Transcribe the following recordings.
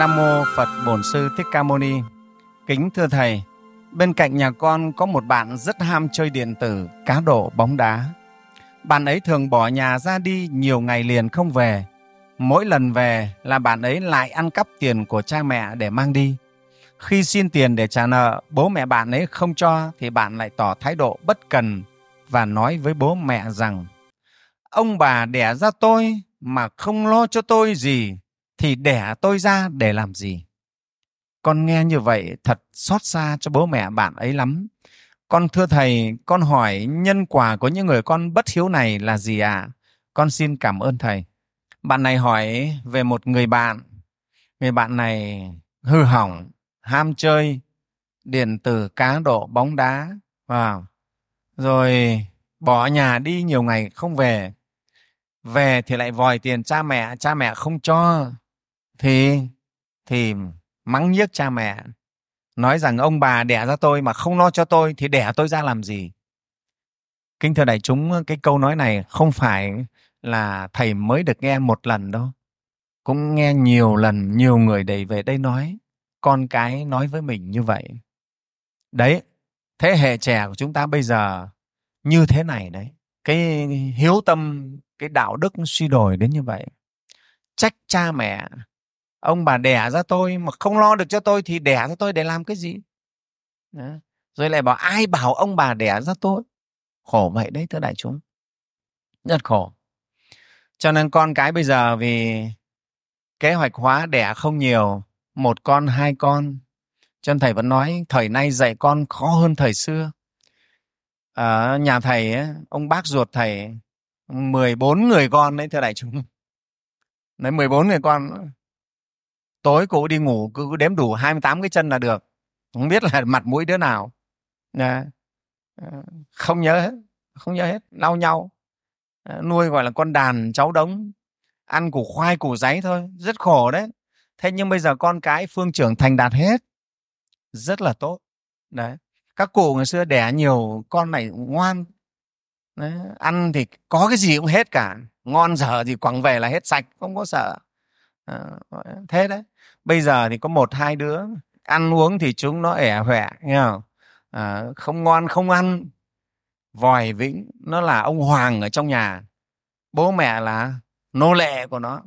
Nam mô Phật Bổn Sư Thích Ca Mâu Ni. Kính thưa thầy, bên cạnh nhà con có một bạn rất ham chơi điện tử, cá độ, bóng đá. Bạn ấy thường bỏ nhà ra đi nhiều ngày liền không về. Mỗi lần về là bạn ấy lại ăn cắp tiền của cha mẹ để mang đi. Khi xin tiền để trả nợ, bố mẹ bạn ấy không cho thì bạn lại tỏ thái độ bất cần và nói với bố mẹ rằng ông bà đẻ ra tôi mà không lo cho tôi gì thì đẻ tôi ra để làm gì? Con nghe như vậy thật xót xa cho bố mẹ bạn ấy lắm. Con thưa thầy, con hỏi nhân quả của những người con bất hiếu này là gì ạ? À? con xin cảm ơn thầy. Bạn này hỏi về một người bạn. Người bạn này hư hỏng, ham chơi, điện tử cá độ bóng đá. Wow. rồi bỏ nhà đi nhiều ngày không về. Về thì lại vòi tiền cha mẹ cha mẹ không cho thì thì mắng nhiếc cha mẹ. Nói rằng ông bà đẻ ra tôi mà không lo cho tôi thì đẻ tôi ra làm gì? Kính thưa đại chúng, cái câu nói này không phải là thầy mới được nghe một lần đâu. Cũng nghe nhiều lần, nhiều người đầy về đây nói, con cái nói với mình như vậy. Đấy, thế hệ trẻ của chúng ta bây giờ như thế này đấy. Cái hiếu tâm, cái đạo đức suy đồi đến như vậy. Trách cha mẹ ông bà đẻ ra tôi mà không lo được cho tôi thì đẻ ra tôi để làm cái gì? Đó. rồi lại bảo ai bảo ông bà đẻ ra tôi? Khổ vậy đấy thưa đại chúng. Rất khổ. Cho nên con cái bây giờ vì kế hoạch hóa đẻ không nhiều một con hai con cho nên thầy vẫn nói thời nay dạy con khó hơn thời xưa. Ở nhà thầy ấy, ông bác ruột thầy 14 người con đấy thưa đại chúng. Đấy 14 người con tối cụ đi ngủ cứ đếm đủ 28 cái chân là được. Không biết là mặt mũi đứa nào. Nè. Ờ, không nhớ hết không nhớ hết. Lau nhau. Ờ, nuôi gọi là con đàn cháu đống. Ăn củ khoai củ giấy thôi. Rất khổ đấy. Thế nhưng bây giờ con cái phương trưởng thành đạt hết. Rất là tốt. Đấy. Các cụ ngày xưa đẻ nhiều con này ngoan. Đấy. ăn thì có cái gì cũng hết cả. Ngon dở gì quẳng về là hết sạch không có sợ. À, thế đấy bây giờ thì có một hai đứa ăn uống thì chúng nó ẻ hoẹ nghe không? À, không ngon không ăn. Vòi vĩnh nó là ông hoàng ở trong nhà. Bố mẹ là nô lệ của nó.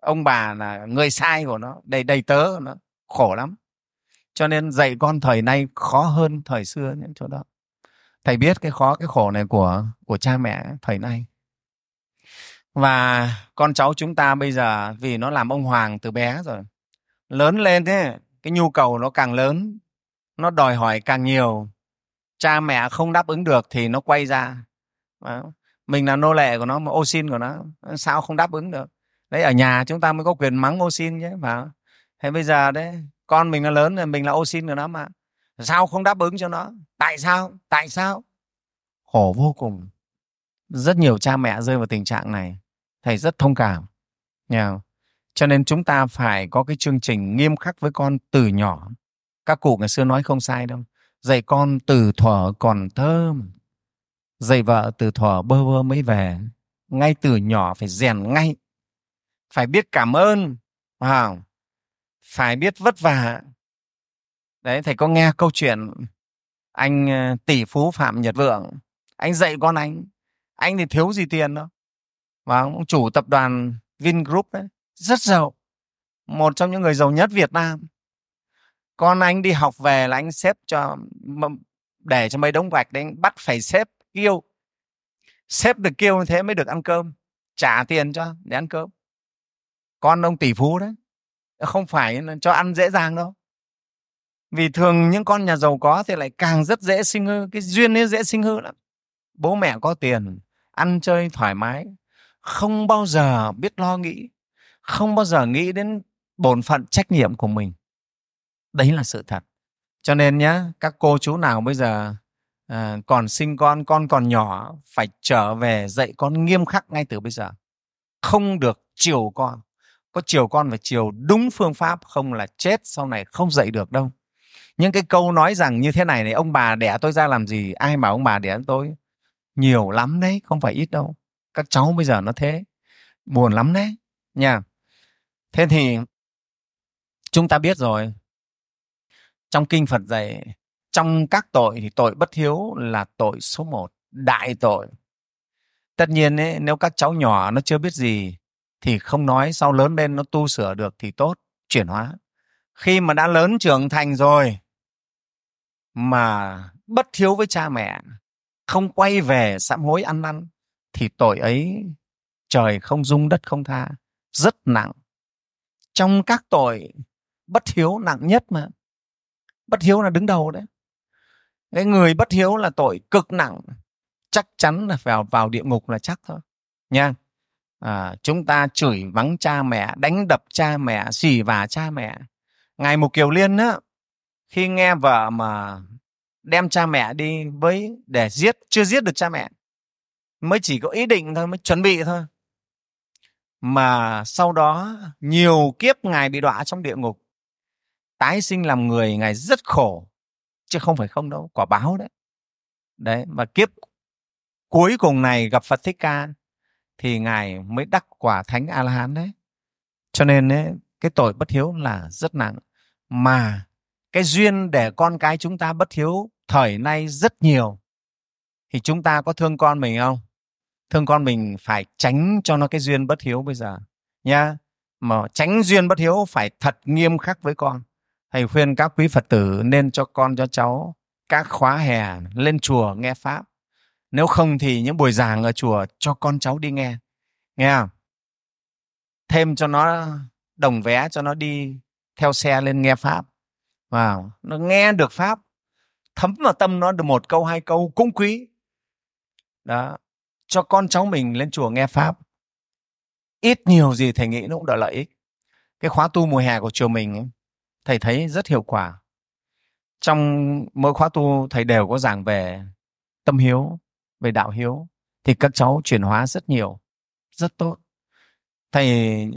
Ông bà là người sai của nó đầy đầy tớ của nó. Khổ lắm. Cho nên dạy con thời nay khó hơn thời xưa những chỗ đó. Thầy biết cái khó cái khổ này của của cha mẹ thời nay và con cháu chúng ta bây giờ, vì nó làm ông hoàng từ bé rồi, lớn lên thế, cái nhu cầu nó càng lớn, nó đòi hỏi càng nhiều. Cha mẹ không đáp ứng được thì nó quay ra. Mình là nô lệ của nó, mà ô xin của nó, sao không đáp ứng được? Đấy, ở nhà chúng ta mới có quyền mắng ô xin chứ phải thế bây giờ đấy, con mình nó lớn rồi, mình là ô xin của nó mà. Sao không đáp ứng cho nó? Tại sao? Tại sao? Khổ vô cùng. Rất nhiều cha mẹ rơi vào tình trạng này thầy rất thông cảm. Nha cho nên chúng ta phải có cái chương trình nghiêm khắc với con từ nhỏ. Các cụ ngày xưa nói không sai đâu. Dạy con từ thuở còn thơm. Dạy vợ từ thuở bơ vơ mới về. Ngay từ nhỏ phải rèn ngay. Phải biết cảm ơn. Wow. phải biết vất vả. Đấy, thầy có nghe câu chuyện anh ờ, tỷ phú phạm nhật vượng. Anh dạy con anh. Anh thì thiếu gì tiền đâu và ông chủ tập đoàn Vingroup đấy, rất giàu, một trong những người giàu nhất Việt Nam. Con anh đi học về là anh xếp cho để cho mấy đống gạch đấy, anh bắt phải xếp, kêu. Xếp được kêu như thế mới được ăn cơm, trả tiền cho để ăn cơm. Con ông tỷ phú đấy, không phải cho ăn dễ dàng đâu. Vì thường những con nhà giàu có thì lại càng rất dễ sinh hư, cái duyên ấy dễ sinh hư lắm. Bố mẹ có tiền, ăn chơi thoải mái không bao giờ biết lo nghĩ không bao giờ nghĩ đến bổn phận trách nhiệm của mình. Đấy là sự thật. Cho nên nhé các cô chú nào bây giờ à, còn sinh con con còn nhỏ phải trở về dạy con nghiêm khắc ngay từ bây giờ. Không được chiều con. Có chiều con phải chiều đúng phương pháp không là chết sau này không dạy được đâu. Những cái câu nói rằng như thế này này ông bà đẻ tôi ra làm gì? Ai bảo ông bà đẻ tôi? Nhiều lắm đấy không phải ít đâu các cháu bây giờ nó thế. Buồn lắm đấy. Nha. Thế thì chúng ta biết rồi. Trong kinh phật dạy trong các tội thì tội bất hiếu là tội số một đại tội. Tất nhiên ấy, nếu các cháu nhỏ nó chưa biết gì thì không nói sau lớn lên nó tu sửa được thì tốt chuyển hóa. Khi mà đã lớn trưởng thành rồi mà bất hiếu với cha mẹ không quay về sám hối ăn năn thì tội ấy trời không dung đất không tha rất nặng. Trong các tội bất hiếu nặng nhất mà. Bất hiếu là đứng đầu đấy. Cái người bất hiếu là tội cực nặng. Chắc chắn là vào vào địa ngục là chắc thôi. Nha. À, chúng ta chửi mắng cha mẹ đánh đập cha mẹ xì vả cha mẹ. Ngài một kiều liên á khi nghe vợ mà đem cha mẹ đi với để giết chưa giết được cha mẹ mới chỉ có ý định thôi mới chuẩn bị thôi. Mà sau đó nhiều kiếp ngài bị đọa trong địa ngục. Tái sinh làm người ngài rất khổ chứ không phải không đâu quả báo đấy. Đấy và kiếp cuối cùng này gặp phật thích ca thì ngài mới đắc quả thánh a la hán đấy. Cho nên ấy, cái tội bất hiếu là rất nặng. Mà cái duyên để con cái chúng ta bất hiếu thời nay rất nhiều thì chúng ta có thương con mình không? Thương con mình phải tránh cho nó cái duyên bất hiếu bây giờ nha mà tránh duyên bất hiếu phải thật nghiêm khắc với con. Thầy khuyên các quý phật tử nên cho con, cho cháu các khóa hè lên chùa nghe pháp. Nếu không thì những buổi giảng ở chùa cho con cháu đi nghe. Nghe không? Thêm cho nó đồng vé, cho nó đi theo xe lên nghe pháp. Vào, nó nghe được pháp, thấm vào tâm nó được một câu, hai câu cũng quý đó. Cho con cháu mình lên chùa nghe pháp. Ít nhiều gì thầy nghĩ nó cũng đã lợi ích. Cái khóa tu mùa hè của chùa mình thầy thấy rất hiệu quả. Trong mỗi khóa tu, thầy đều có giảng về tâm hiếu, về đạo hiếu, thì các cháu chuyển hóa rất nhiều, rất tốt. Thầy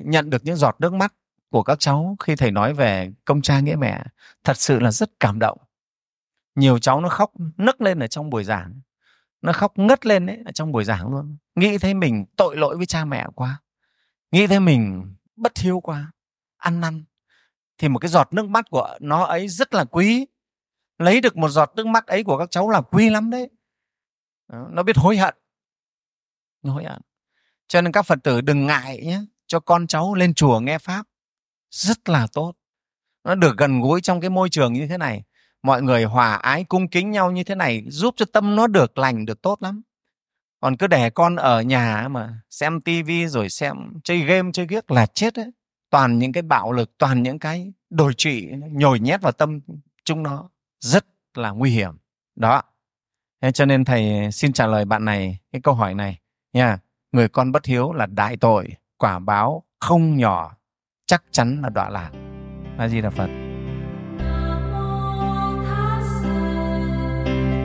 nhận được những giọt nước mắt của các cháu khi thầy nói về công cha nghĩa mẹ, thật sự là rất cảm động. Nhiều cháu nó khóc, nức lên ở trong buổi giảng nó khóc ngất lên đấy ở trong buổi giảng luôn. Nghĩ thấy mình tội lỗi với cha mẹ quá. Nghĩ thấy mình bất hiếu quá, ăn năn. Thì một cái giọt nước mắt của nó ấy rất là quý. Lấy được một giọt nước mắt ấy của các cháu là quý lắm đấy. Nó biết hối hận. Nó hối hận. Cho nên các phật tử đừng ngại nhé, cho con cháu lên chùa nghe pháp. Rất là tốt. Nó được gần gũi trong cái môi trường như thế này mọi người hòa ái, cung kính nhau như thế này giúp cho tâm nó được lành, được tốt lắm. Còn cứ để con ở nhà mà xem tivi rồi xem chơi game, chơi ghiếc là chết đấy toàn những cái bạo lực, toàn những cái đồi trụy nhồi nhét vào tâm chúng nó, rất là nguy hiểm. Đó. Thế cho nên thầy xin trả lời bạn này cái câu hỏi này nha. Người con bất hiếu là đại tội, quả báo không nhỏ, chắc chắn là đọa lạc. A di đà phật. Bye.